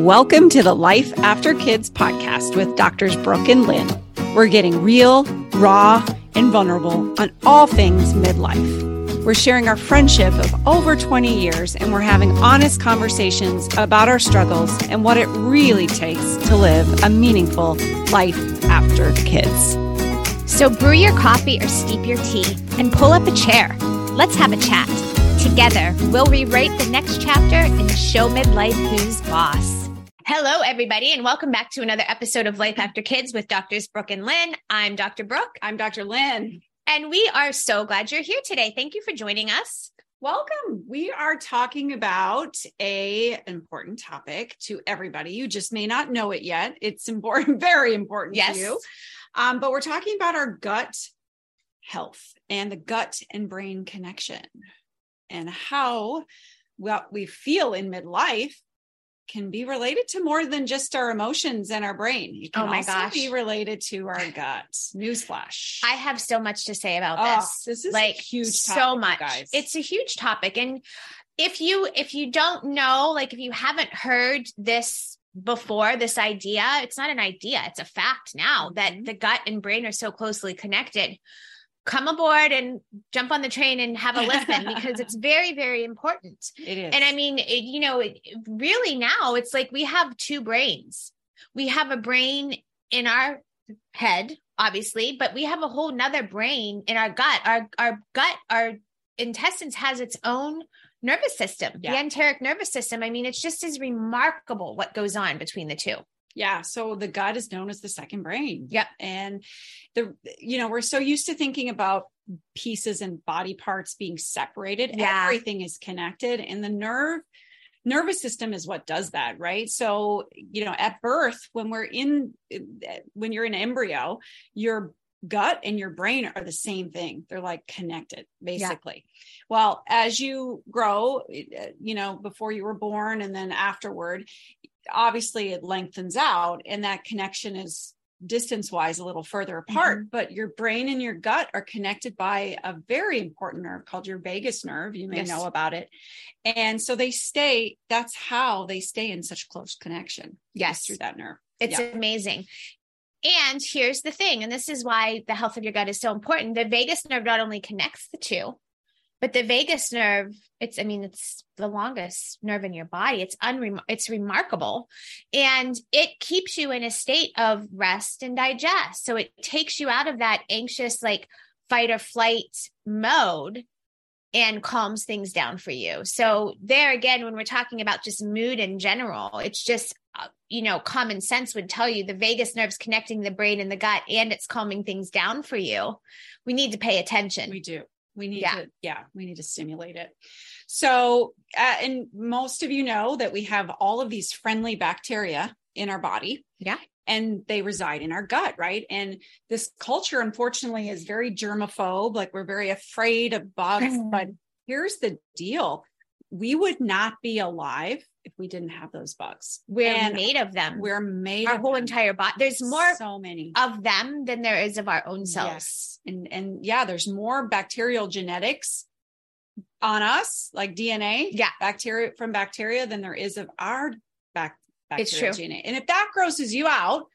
Welcome to the Life After Kids podcast with Doctors Brooke and Lynn. We're getting real, raw, and vulnerable on all things midlife. We're sharing our friendship of over 20 years and we're having honest conversations about our struggles and what it really takes to live a meaningful life after kids. So brew your coffee or steep your tea and pull up a chair. Let's have a chat. Together, we'll rewrite the next chapter and show midlife who's boss. Hello, everybody, and welcome back to another episode of Life After Kids with Doctors Brooke and Lynn. I'm Dr. Brooke. I'm Dr. Lynn. And we are so glad you're here today. Thank you for joining us. Welcome. We are talking about a important topic to everybody. You just may not know it yet. It's important, very important yes. to you. Um, but we're talking about our gut health and the gut and brain connection and how what we feel in midlife can be related to more than just our emotions and our brain. It can oh my also gosh. be related to our gut. Newsflash. I have so much to say about Oh, this. this is like huge so much. guys. It's a huge topic. And if you if you don't know, like if you haven't heard this before, this idea, it's not an idea, it's a fact now that Mhm. the gut and brain are so closely connected. Come aboard and jump on the train and have a listen because it's very, very important. It is. And I mean, it, you know, it, really now it's like we have two brains. We have a brain in our head, obviously, but we have a whole nother brain in our gut. Our our gut, our intestines has its own nervous system, Yeah. the enteric nervous system. I mean, it's just as remarkable what goes on between the two. Yeah. So the gut is known as the second brain. Yep. And the, you know, we're so used to thinking about pieces and body parts being separated. Yeah. Everything is connected. And the nerve, nervous system is what does that, right? So, you know, at birth, when we're in, when you're an embryo, your gut and your brain are the same thing. They're like connected, basically. Well, as you grow, you know, before you were born and then afterward, obviously it lengthens out and that connection is distance wise a little further mm-hmm. apart but your brain and your gut are connected by a very important nerve called your vagus nerve you may Yes. know about it and so they stay that's how they stay in such close connection Yes. through that nerve It's Yeah. amazing. And here's the thing, and this is why the health of your gut is so important. The vagus nerve not only connects the two, but the vagus nerve, it's, I mean, it's the longest nerve in your body. It's unrem- it's remarkable. And it keeps you in a state of rest and digest. So it takes you out of that anxious, like fight or flight mode and calms things down for you. So there again, when we're talking about just mood in general, it's just uh, you know, common sense would tell you the vagus nerve's connecting the brain and the gut and it's calming things down for you. We need to pay attention. we do we need Yeah. to yeah we need to stimulate it. So uh, and most of you know that we have all of these friendly bacteria in our body. Yeah. and they reside in our gut right? And this culture unfortunately is very germaphobe. Like we're very afraid of bugs. But here's the deal we would not be alive if we didn't have those bugs We're And made of them. we're made our whole them. entire body. There's more so many of them than there is of our own cells. Yes. And and yeah, there's more bacterial genetics on us, like DNA, Yeah. bacteria from bacteria than there is of our bac- It's true. DNA. And if that grosses you out,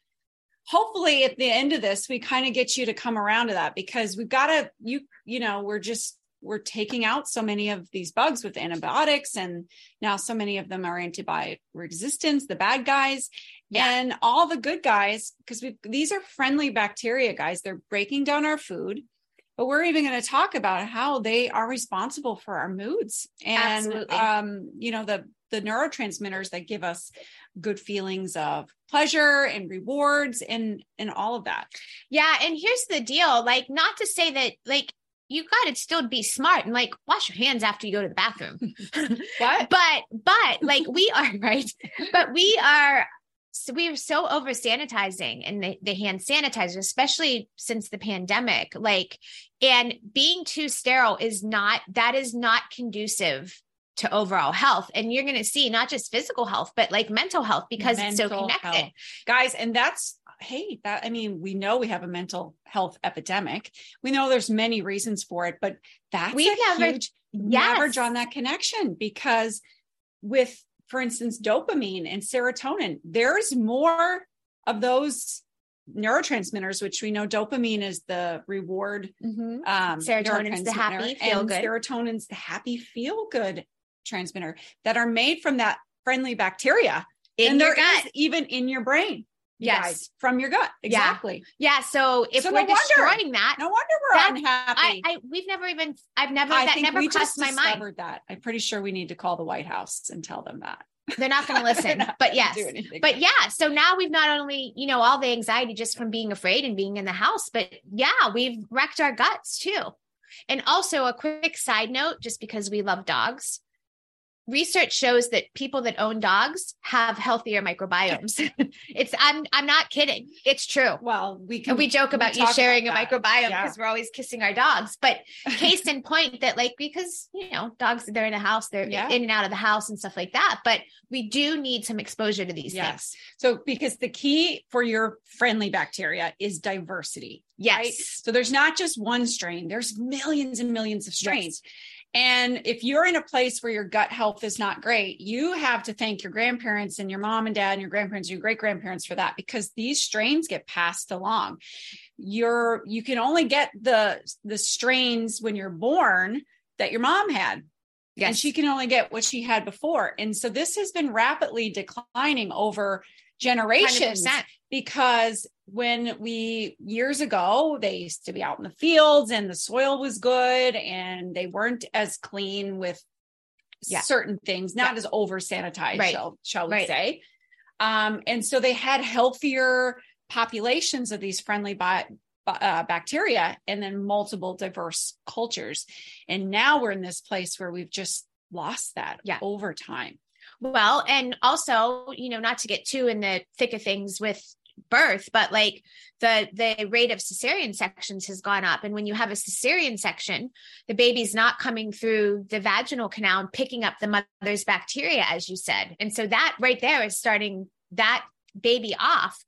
hopefully at the end of this, we kind of get you to come around to that because we've got to you you know, we're just we're taking out so many of these bugs with antibiotics and now so many of them are antibiotic resistance, the bad guys Yeah. and all the good guys because we these are friendly bacteria guys they're breaking down our food but we're even going to talk about how they are responsible for our moods and Absolutely. um you know the the neurotransmitters that give us good feelings of pleasure and rewards and and all of that Yeah. And here's the deal like, not to say that, like, you got to still be smart and like wash your hands after you go to the bathroom. what but but like we are right but we are so we are so over sanitizing and the, the hand sanitizer especially since the pandemic like and being too sterile is not that is not conducive to overall health and you're going to see not just physical health but like mental health because it's so connected health. guys and that's hey that i mean we know we have a mental health epidemic we know there's many reasons for it but that's We've a never- huge never drawn that connection because with for instance, dopamine and serotonin. There's more of those neurotransmitters, which we know dopamine is the reward. Mhm. Um, Serotonin's the happy feel good. Serotonin's the happy feel good transmitter that are made from that friendly bacteria. in and your gut. even in your brain. Yes. guys, from your gut. Exactly. Yeah. So if So we're no wonder. destroying that, No wonder we're That- I, unhappy. I we've never even I've never I that think never we crossed just my mind. discovered that. I'm pretty sure we need to call the White House and tell them that. They're not going to listen. but yes. But yeah, so now we've not only, you know, all the anxiety just from being afraid and being in the house, but yeah, we've wrecked our guts too. And also a quick side note, just because we love dogs. Research shows that people that own dogs have healthier microbiomes. it's I'm I'm not kidding. It's true. well, we can we joke we about you sharing about a microbiome Yeah. because we're always kissing our dogs. But case in point that like because you know dogs they're in a house they're Yeah. in and out of the house and stuff like that but we do need some exposure to these things So because the key for your friendly bacteria is diversity. yes right? So there's not just one strain, there's millions and millions of strains. And if you're in a place where your gut health is not great, you have to thank your grandparents and your mom and dad and your grandparents, and your great grandparents for that because these strains get passed along. You're you can only get the the strains when you're born that your mom had. yes And she can only get what she had before. And so this has been rapidly declining over generations 100%. because when we years ago they used to be out in the fields and the soil was good and they weren't as clean with Yeah. certain things not Yeah. as over sanitized Right. shall, shall we Right. say um and so they had healthier populations of these friendly bi- uh, bacteria and then multiple diverse cultures and now we're in this place where we've just lost that Yeah. over time well and also you know not to get too in the thick of things with birth but like the the rate of cesarean sections has gone up. And when you have a cesarean section the baby's not coming through the vaginal canal and picking up the mother's bacteria as you said. And so that right there is starting that baby off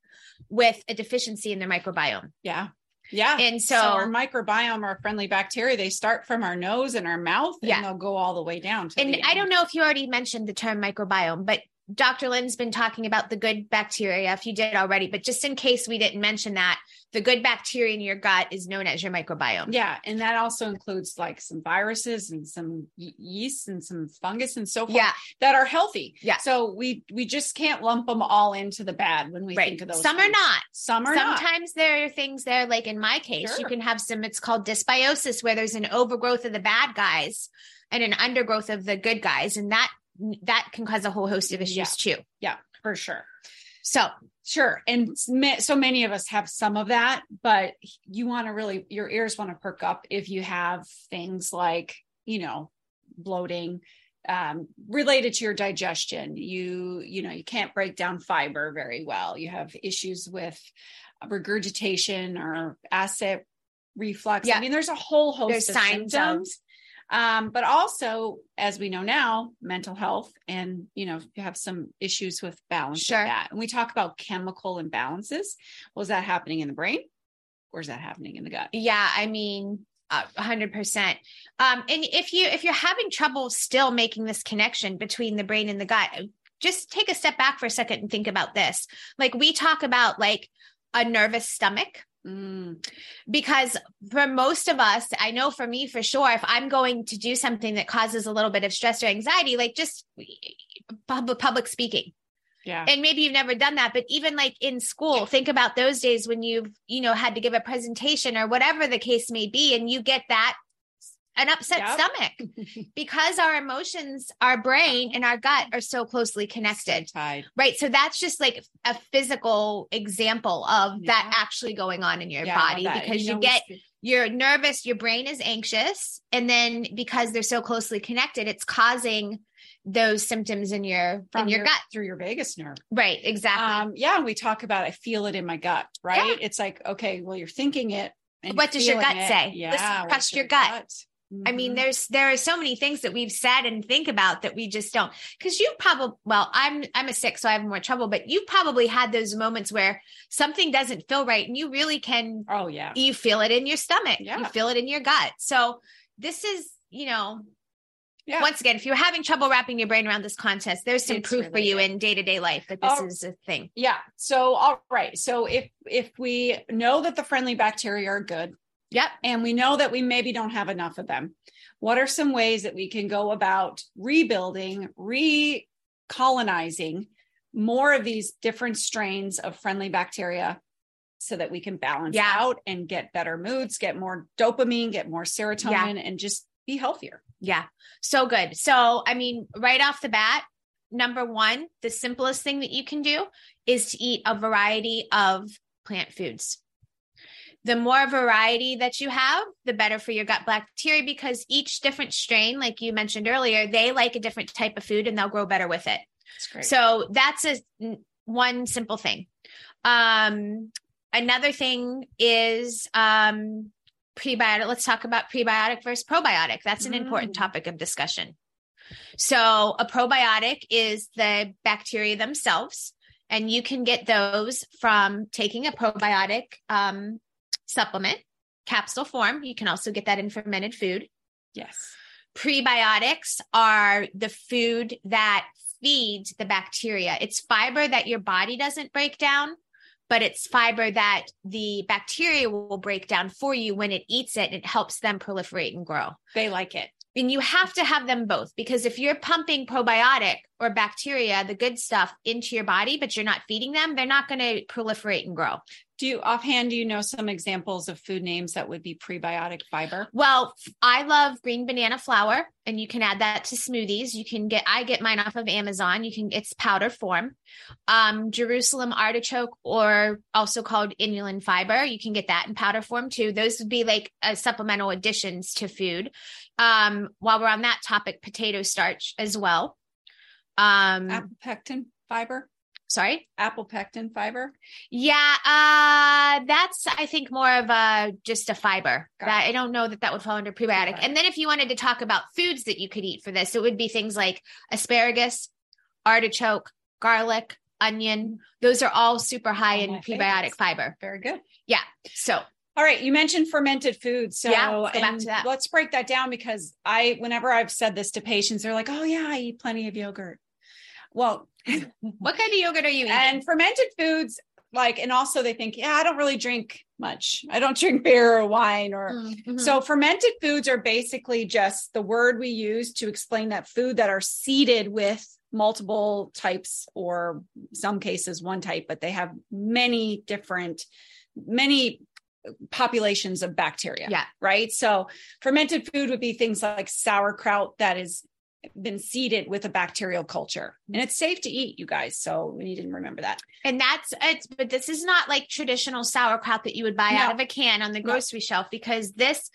with a deficiency in their microbiome. Yeah yeah and so, so, our microbiome, our friendly bacteria, they start from our nose and our mouth, and Yeah. they'll go all the way down to. and the I end. don't know if you already mentioned the term microbiome, but Dr. Lynn's been talking about the good bacteria, if you did already, but just in case we didn't mention that, the good bacteria in your gut is known as your microbiome. Yeah, and that also includes like some viruses and some ye- yeast and some fungus and so forth Yeah, that are healthy. Yeah. So we we just can't lump them all into the bad when we right. think of those. Some are not. Some are not. Sometimes there are things there, like in my case, you can have some, it's called dysbiosis, where there's an overgrowth of the bad guys and an undergrowth of the good guys. And that that can cause a whole host of issues Yeah. too. Yeah, for sure. So Sure. And so many of us have some of that, but you want to really, your ears want to perk up if you have things like, you know, bloating um, related to your digestion. You, you know, you can't break down fiber very well. You have issues with regurgitation or acid reflux. Yeah. I mean, there's a whole host there's of symptoms. Um, but also, as we know now, mental health and you know, you have some issues with balance Sure. that. And we talk about chemical imbalances. Well, that happening in the brain or is that happening in the gut? Yeah, I mean, a hundred percent. Um, and if you if you're having trouble still making this connection between the brain and the gut, just take a step back for a second and think about this. Like we talk about like a nervous stomach Mm, because for most of us, I know for me for sure, if I'm going to do something that causes a little bit of stress or anxiety, like just public public speaking, yeah. and maybe you've never done that but even like in school think about those days when you've you know had to give a presentation or whatever the case may be and you get that an upset Yep. stomach because our emotions our brain and our gut are so closely connected Tied. right so that's just like a physical example of that actually going on in your Yeah, body because you, know, get you're nervous your brain is anxious and then because they're so closely connected it's causing those symptoms in your from in your, gut through your vagus nerve. right exactly Um, yeah, we talk about I feel it in my gut, right? It's like, okay, well, you're thinking it. and What does your gut it. say? Yeah, Listen, trust your gut. I mean, Mhm. there's there are so many things that we've said and think about that we just don't. Because you probably, well, I'm I'm a sick, so I have more trouble. But you probably had those moments where something doesn't feel right, and you really can oh yeah, you feel it in your stomach, Yeah. you feel it in your gut. So this is, you know, Yeah. Once again, if you're having trouble wrapping your brain around this concept, there's some It's proof for you in day to day life that this is a thing. Yeah. So all right. So if if we know that the friendly bacteria are good Yep. and we know that we maybe don't have enough of them, what are some ways that we can go about rebuilding, recolonizing more of these different strains of friendly bacteria so that we can balance Yeah. out and get better moods, get more dopamine, get more serotonin and just be healthier. Yeah. So good. So, I mean, right off the bat, number one, the simplest thing that you can do is to eat a variety of plant foods. The more variety that you have, the better for your gut bacteria because each different strain, like you mentioned earlier, they like a different type of food and they'll grow better with it. That's great. So that's a one simple thing. Um, another thing is um, prebiotic. Let's talk about prebiotic versus probiotic. That's an important Mm. topic of discussion. So a probiotic is the bacteria themselves, and you can get those from taking a probiotic um, supplement, capsule form. You can also get that in fermented food yes. prebiotics are the food that feeds the bacteria. It's fiber that your body doesn't break down, but it's fiber that the bacteria will break down for you when it eats it and it helps them proliferate and grow. They like it. And you have to have them both because if you're pumping probiotic or bacteria, the good stuff into your body, but you're not feeding them, they're not going to proliferate and grow. Do you offhand do you know some examples of food names that would be prebiotic fiber? Well, I love green banana flour and you can add that to smoothies. You can get I get mine off of Amazon. You can it's powder form. Um Jerusalem artichoke or also called inulin fiber. You can get that in powder form too. Those would be like uh, supplemental additions to food. Um while we're on that topic, potato starch as well. Um Apple pectin fiber? Sorry. Apple pectin fiber? Yeah, uh that's I think more of a just a fiber. Got That I don't know that that would fall under prebiotic. Prebiotic. And then if you wanted to talk about foods that you could eat for this, it would be things like asparagus, artichoke, garlic, onion. Those are all super high All in prebiotic favorites. fiber. Very good. Yeah so, All right, you mentioned fermented foods. So Yeah, let's go back to that. let's break that down because I whenever I've said this to patients, they're like, "Oh yeah, I eat plenty of yogurt." Well, what kind of yogurt are you eating? and fermented foods like and also they think, "Yeah, I don't really drink much. I don't drink beer or wine or Mhm. So fermented foods are basically just the word we use to explain that food that are seeded with multiple types or some cases one type, but they have many different, many populations of bacteria. Yeah. Right. So fermented food would be things like sauerkraut that has been seeded with a bacterial culture and it's safe to eat, you guys. So we need to remember that. And that's it's but this is not like traditional sauerkraut that you would buy out of a can on the No. grocery shelf because this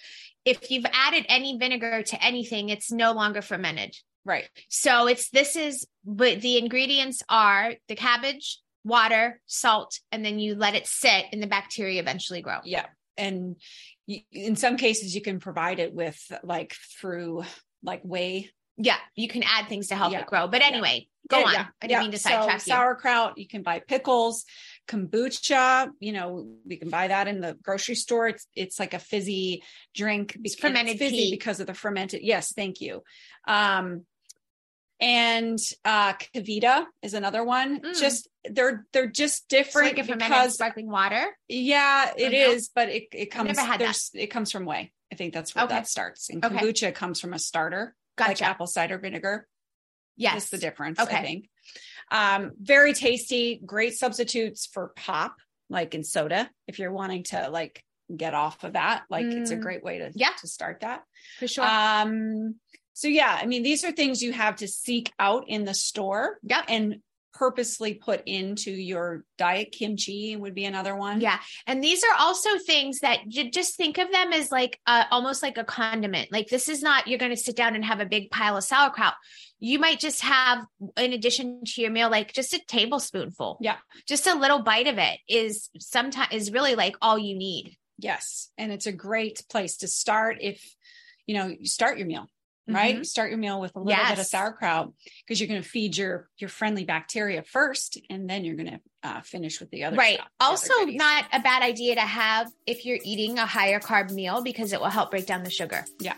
if you've added any vinegar to anything, it's no longer fermented. Right. So it's this is but the ingredients are the cabbage, water, salt, and then you let it sit and the bacteria eventually grow. Yeah. And you, in some cases, you can provide it with like through like whey. Yeah, you can add things to help Yeah. it grow. But anyway, go Yeah, on. yeah, I didn't mean to So sidetrack you. sauerkraut, you can buy pickles, kombucha. You know, we can buy that in the grocery store. It's it's like a fizzy drink. It's bec- fermented fizzy tea. because of the fermented. Yes, thank you. Um, and uh KeVita is another one. Mm. Just they're they're just It's different like a fermented because sparkling water. yeah, it is, but it it comes never had that. it comes from whey. I think that's where Okay. that starts. And Okay. kombucha comes from a starter, like apple cider vinegar. yes. That's the difference, Okay. I think. Um, very tasty, great substitutes for pop, like in soda, if you're wanting to like get off of that. Like it's a Mm. great way to, Yeah. to start that. For sure. Um, so yeah, I mean, these are things you have to seek out in the store yep. and purposely put into your diet. Kimchi would be another one. Yeah. And these are also things that you just think of them as like uh, almost like a condiment. Like this is not, you're going to sit down and have a big pile of sauerkraut. You might just have, in addition to your meal, like just a tablespoonful. Yeah. Just a little bite of it is sometimes is really like all you need. Yes. And it's a great place to start if, you know, you start your meal, right? You start your meal with a little bit of Mm-hmm. Sauerkraut because you're going to feed your, your friendly bacteria first, and then you're going to uh, finish with the other Right. stuff, the Also, goodies. not a bad idea to have if you're eating a higher carb meal because it will help break down the sugar. Yeah.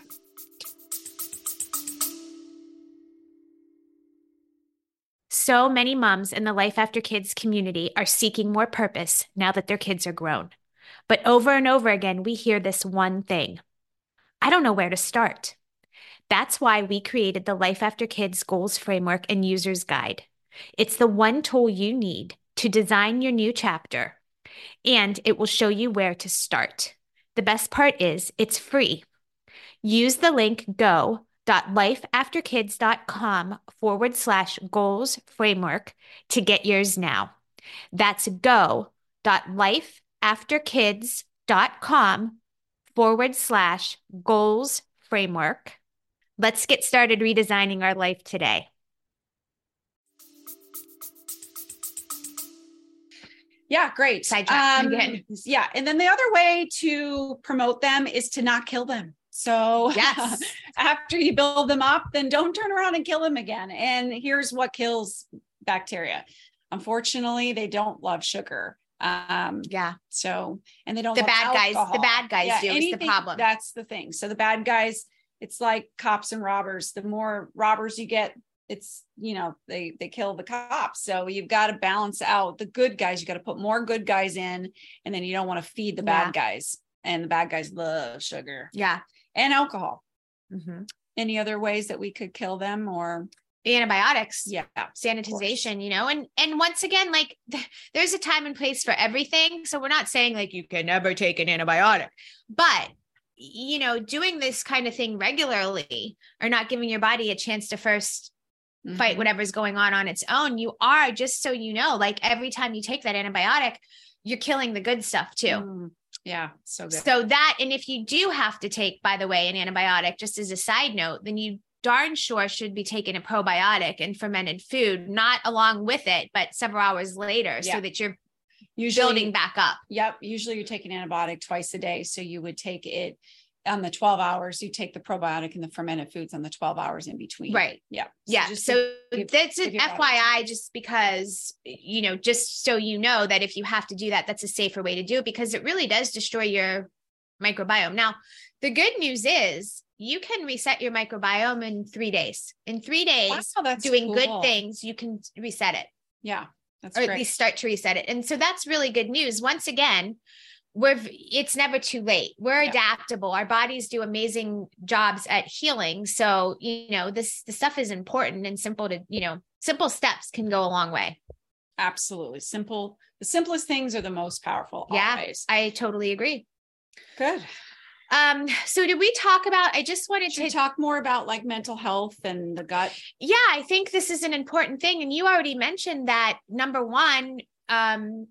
So many moms in the Life After Kids community are seeking more purpose now that their kids are grown. But over and over again, we hear this one thing I don't know where to start. That's why we created the Life After Kids Goals Framework and User's Guide. It's the one tool you need to design your new chapter, and it will show you where to start. The best part is it's free. Use the link go.lifeafterkids.com forward slash goals framework to get yours now. That's go.lifeafterkids.com forward slash goals framework. Let's get started redesigning our life today. Yeah, great. Um, again. Yeah. And then the other way to promote them is to not kill them. So yes. after you build them up, then don't turn around and kill them again. And here's what kills bacteria. Unfortunately, they don't love sugar. Um, yeah. So, and they don't the bad alcohol. guys, the bad guys yeah, do anything, is the problem. That's the thing. So the bad guys, it's like cops and robbers. The more robbers you get, it's you know they they kill the cops. So you've got to balance out the good guys. You got to put more good guys in and then you don't want to feed the bad yeah. guys. And the bad guys love sugar. Yeah. And alcohol. Mm-hmm. any other ways that we could kill them or? The antibiotics. Yeah sanitization you know and and once again like there's a time and place for everything. So we're not saying like you can never take an antibiotic but you know doing this kind of thing regularly or not giving your body a chance to first mm-hmm. fight whatever's going on on its own you are just so you know like every time you take that antibiotic you're killing the good stuff too mm. Yeah, so good. So that, and if you do have to take, by the way, an antibiotic, just as a side note, then you darn sure should be taking a probiotic and fermented food, not along with it, but several hours later, yeah. so that you're usually building back up. Yep. Usually you take an antibiotic twice a day. So you would take it on the 12 hours you take the probiotic and the fermented foods on the 12 hours in between right yeah so yeah so give, that's an fyi just because you know just so you know that if you have to do that that's a safer way to do it because it really does destroy your microbiome now the good news is you can reset your microbiome in three days in three days wow, doing cool. good things you can reset it yeah or great. at least start to reset it. And so that's really good news. Once again we're it's never too late. We're yeah. adaptable. Our bodies do amazing jobs at healing. So you know this the stuff is important and simple to you know simple steps can go a long way. Absolutely. Simple the simplest things are the most powerful yeah always. i totally agree. Good um so did we talk about i just wanted Should to talk more about like mental health and the gut? Yeah i think this is an important thing and you already mentioned that number one um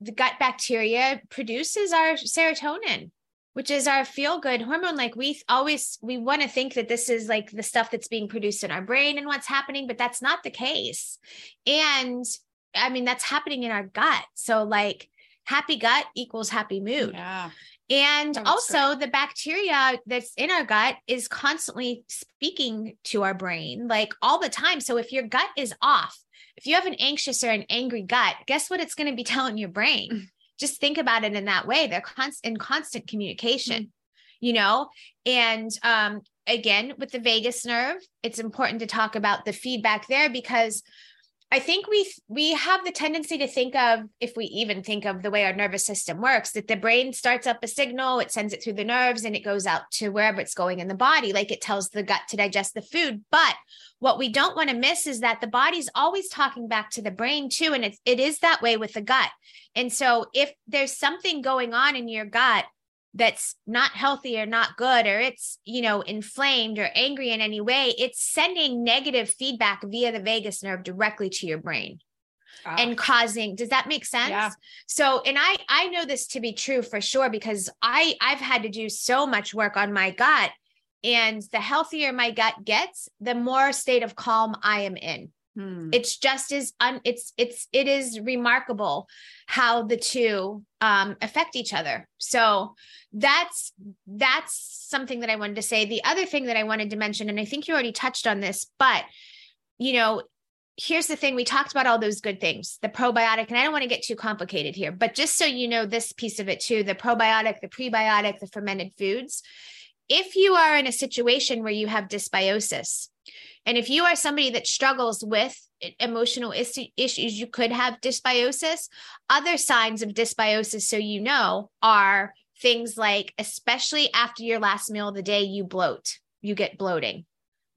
the gut bacteria produces our serotonin which is our feel good hormone. Like we always we want to think that this is like the stuff that's being produced in our brain and what's happening but that's not the case. And i mean that's happening in our gut. So like happy gut equals happy mood. Yeah and also the bacteria that's in our gut is constantly speaking to our brain like all the time so if your gut is off if you have an anxious or an angry gut, guess what it's going to be telling your brain? Mm. Just think about it in that way. They're const- in constant communication, mm. you know? And um, again, with the vagus nerve, it's important to talk about the feedback there because I think we we have the tendency to think of if we even think of the way our nervous system works that the brain starts up a signal it sends it through the nerves and it goes out to wherever it's going in the body. Like it tells the gut to digest the food. But what we don't want to miss is that the body's always talking back to the brain too and it's it is that way with the gut. And so if there's something going on in your gut that's not healthy or not good or it's you know inflamed or angry in any way it's sending negative feedback via the vagus nerve directly to your brain ah. and causing does that make sense yeah. so and i i know this to be true for sure because i i've had to do so much work on my gut and the healthier my gut gets the more state of calm i am in Hmm. It's just as un, it's it's it is remarkable how the two um, affect each other. So that's that's something that I wanted to say. The other thing that I wanted to mention, and I think you already touched on this, but you know, here's the thing we talked about all those good things the probiotic and i don't want to get too complicated here but just so you know this piece of it too the probiotic the prebiotic the fermented foods if you are in a situation where you have dysbiosis And if you are somebody that struggles with emotional is- issues, you could have dysbiosis. Other signs of dysbiosis, so you know, are things like, especially after your last meal of the day, you bloat, you get bloating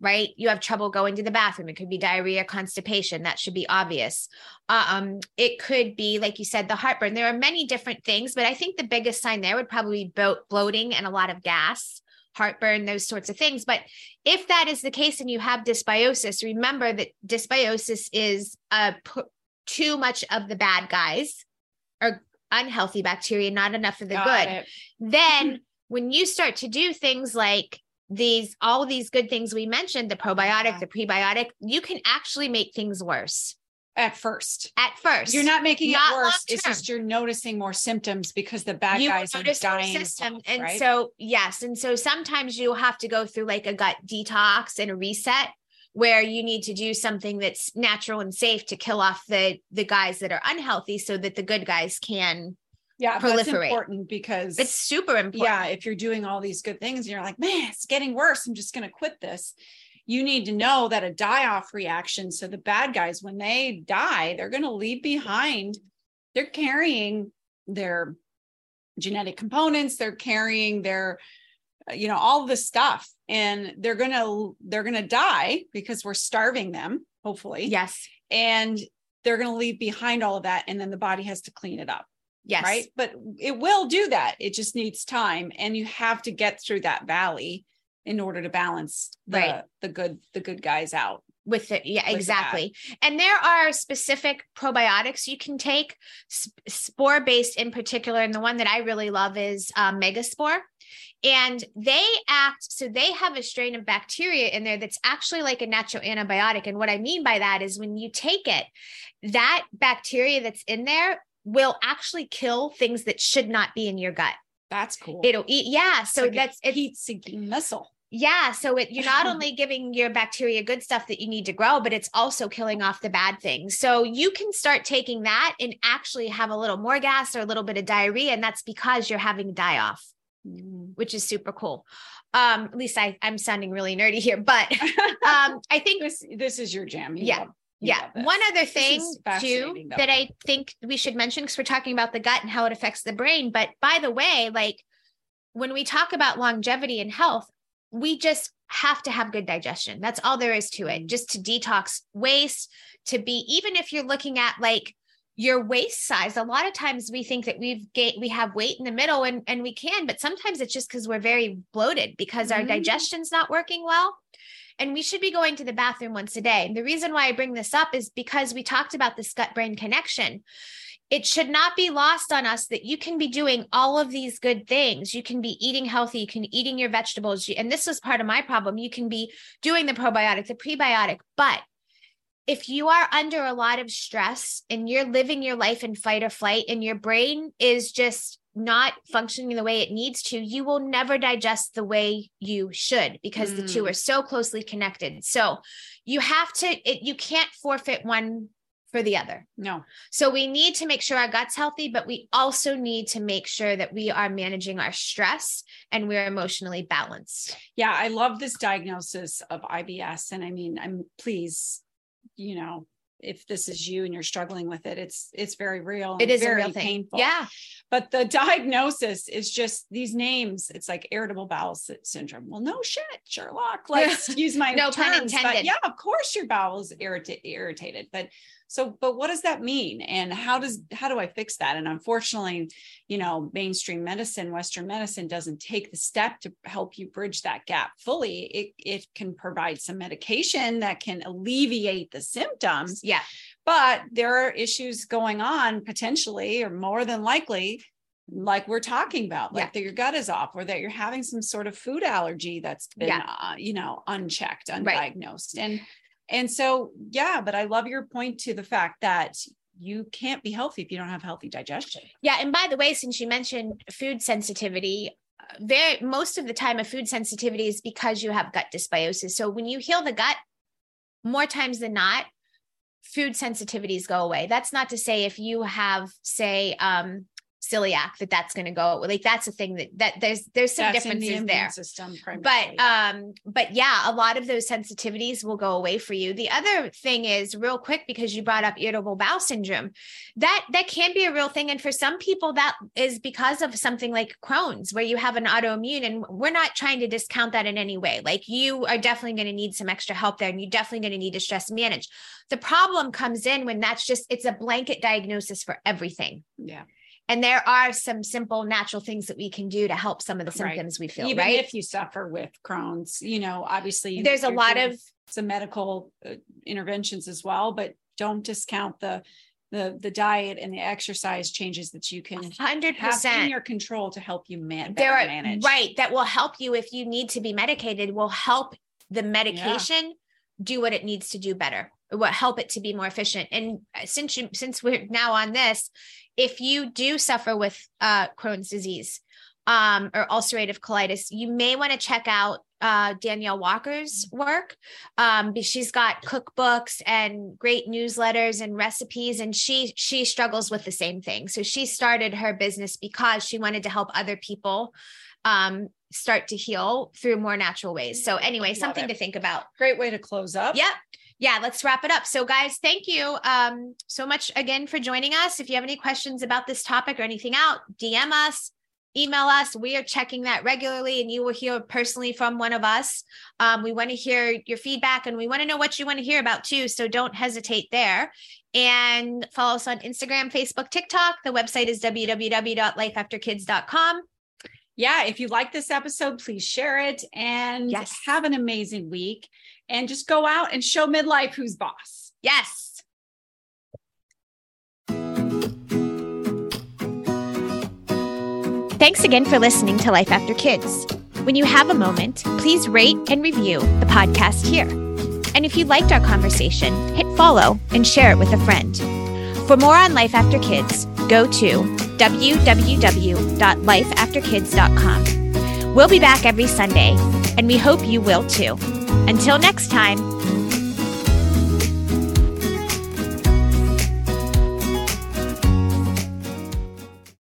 right? You have trouble going to the bathroom. It could be diarrhea, constipation. That should be obvious. Um, it could be, like you said, the heartburn. There are many different things, but I think the biggest sign there would probably be bloating and a lot of gas, heartburn, those sorts of things. But if that is the case and you have dysbiosis, remember that dysbiosis is uh, p- too much of the bad guys or unhealthy bacteria, not enough of the Got good. It. Then when you start to do things like these all these good things we mentioned the probiotic yeah. the prebiotic you can actually make things worse at first at first you're not making not it worse it's just you're noticing more symptoms because the bad you guys are dying system. Off, and right? so yes and so sometimes you'll have to go through like a gut detox and a reset where you need to do something that's natural and safe to kill off the the guys that are unhealthy so that the good guys can yeah proliferate. that's important because it's super important yeah if you're doing all these good things and you're like man it's getting worse i'm just going to quit this you need to know that a die-off reaction so the bad guys when they die they're going to leave behind they're carrying their genetic components they're carrying their uh, you know all the stuff and they're going to they're going to die because we're starving them hopefully yes and they're going to leave behind all of that and then the body has to clean it up Yes. Right. But it will do that. It just needs time. And you have to get through that valley in order to balance the, right. the good, the good guys out with it yeah exactly that. and there are specific probiotics you can take spore based in particular and the one that i really love is um, megaspore and they act so they have a strain of bacteria in there that's actually like a natural antibiotic and what i mean by that is when you take it that bacteria that's in there will actually kill things that should not be in your gut. That's cool. It'll eat. Yeah. So like that's a heat seeking missile. Yeah. So it, you're not only giving your bacteria good stuff that you need to grow, but it's also killing off the bad things. So you can start taking that and actually have a little more gas or a little bit of diarrhea. And that's because you're having die off, mm. which is super cool. Um, at least I, I'm sounding really nerdy here, but um, I think this this is your jam. You yeah. Yeah. One other thing too though. that I think we should mention because we're talking about the gut and how it affects the brain. But by the way, like when we talk about longevity and health, we just have to have good digestion. That's all there is to it. Mm. Just to detox waste, to be even if you're looking at like your waist size a lot of times we think that we've get we have weight in the middle and and we can but sometimes it's just because we're very bloated because mm-hmm. our digestion's not working well and we should be going to the bathroom once a day. And the reason why I bring this up is because we talked about this gut brain connection. It should not be lost on us that you can be doing all of these good things. You can be eating healthy, you can eating your vegetables. And this was part of my problem. You can be doing the probiotic, the prebiotic, but if you are under a lot of stress and you're living your life in fight or flight and your brain is just not functioning the way it needs to, you will never digest the way you should because mm. the two mm. are so closely connected. So you have to, it, you can't forfeit one for the other. No. So we need to make sure our gut's healthy, but we also need to make sure that we are managing our stress and we're emotionally balanced. Yeah, I love this diagnosis of IBS. And I mean, I'm please, you know, if this is you and you're struggling with it it's it's very real it is very painful. Yeah. But the diagnosis is just these names it's like irritable bowel syndrome. Well no shit sherlock like excuse my no terms, pun intended. but yeah of course your bowel's irritated irritated but so but what does that mean and how does how do i fix that and unfortunately you know mainstream medicine western medicine doesn't take the step to help you bridge that gap fully it, it can provide some medication that can alleviate the symptoms yeah but there are issues going on potentially or more than likely like we're talking about like yeah. that your gut is off or that you're having some sort of food allergy that's been yeah. uh, you know unchecked undiagnosed right. and and so, yeah, but I love your point to the fact that you can't be healthy if you don't have healthy digestion. Yeah. And by the way, since you mentioned food sensitivity, very most of the time a food sensitivity is because you have gut dysbiosis. So when you heal the gut, more times than not, food sensitivities go away. That's not to say if you have, say, um, celiac that that's going to go like that's a thing that that there's there's some That's in the differences there. system but um but yeah a lot of those sensitivities will go away for you. The other thing is real quick because you brought up irritable bowel syndrome that that can be a real thing. And for some people that is because of something like crohn's where you have an autoimmune and we're not trying to discount that in any way. Like you are definitely going to need some extra help there and you're definitely going to need to stress manage. The problem comes in when that's just it's a blanket diagnosis for everything. Yeah. And there are some simple natural things that we can do to help some of the Right. symptoms we feel Even right if you suffer with Crohn's, you know, obviously there's a lot of some medical uh, interventions as well, but don't discount the the the diet and the exercise changes that you can hundred have in your control to help you man There are manage. right that will help you if you need to be medicated. Will help the medication do what it needs to do better. Will help it to be more efficient. And uh, since you since we're now on this, if you do suffer with uh, Crohn's disease um, or ulcerative colitis, you may want to check out uh, Danielle Walker's work. Um, she's got cookbooks and great newsletters and recipes, and she she struggles with the same thing. So she started her business because she wanted to help other people um, start to heal through more natural ways. So anyway, Love something it. to think about. Great way to close up. Yep. Yeah, let's wrap it up. So, guys, thank you um, so much again for joining us. If you have any questions about this topic or anything out, DM us, email us. We are checking that regularly, and you will hear personally from one of us. Um, we want to hear your feedback and we want to know what you want to hear about too. So, don't hesitate there. And follow us on Instagram, Facebook, TikTok. The website is www.lifeafterkids.com. yeah, if you like this episode, please share it and Yes. have an amazing week. And just go out and show midlife who's boss. Yes. Thanks again for listening to Life After Kids. When you have a moment, please rate and review the podcast here. And if you liked our conversation, hit follow and share it with a friend. For more on Life After Kids, go to www.lifeafterkids.com. We'll be back every Sunday, and we hope you will too. Until next time,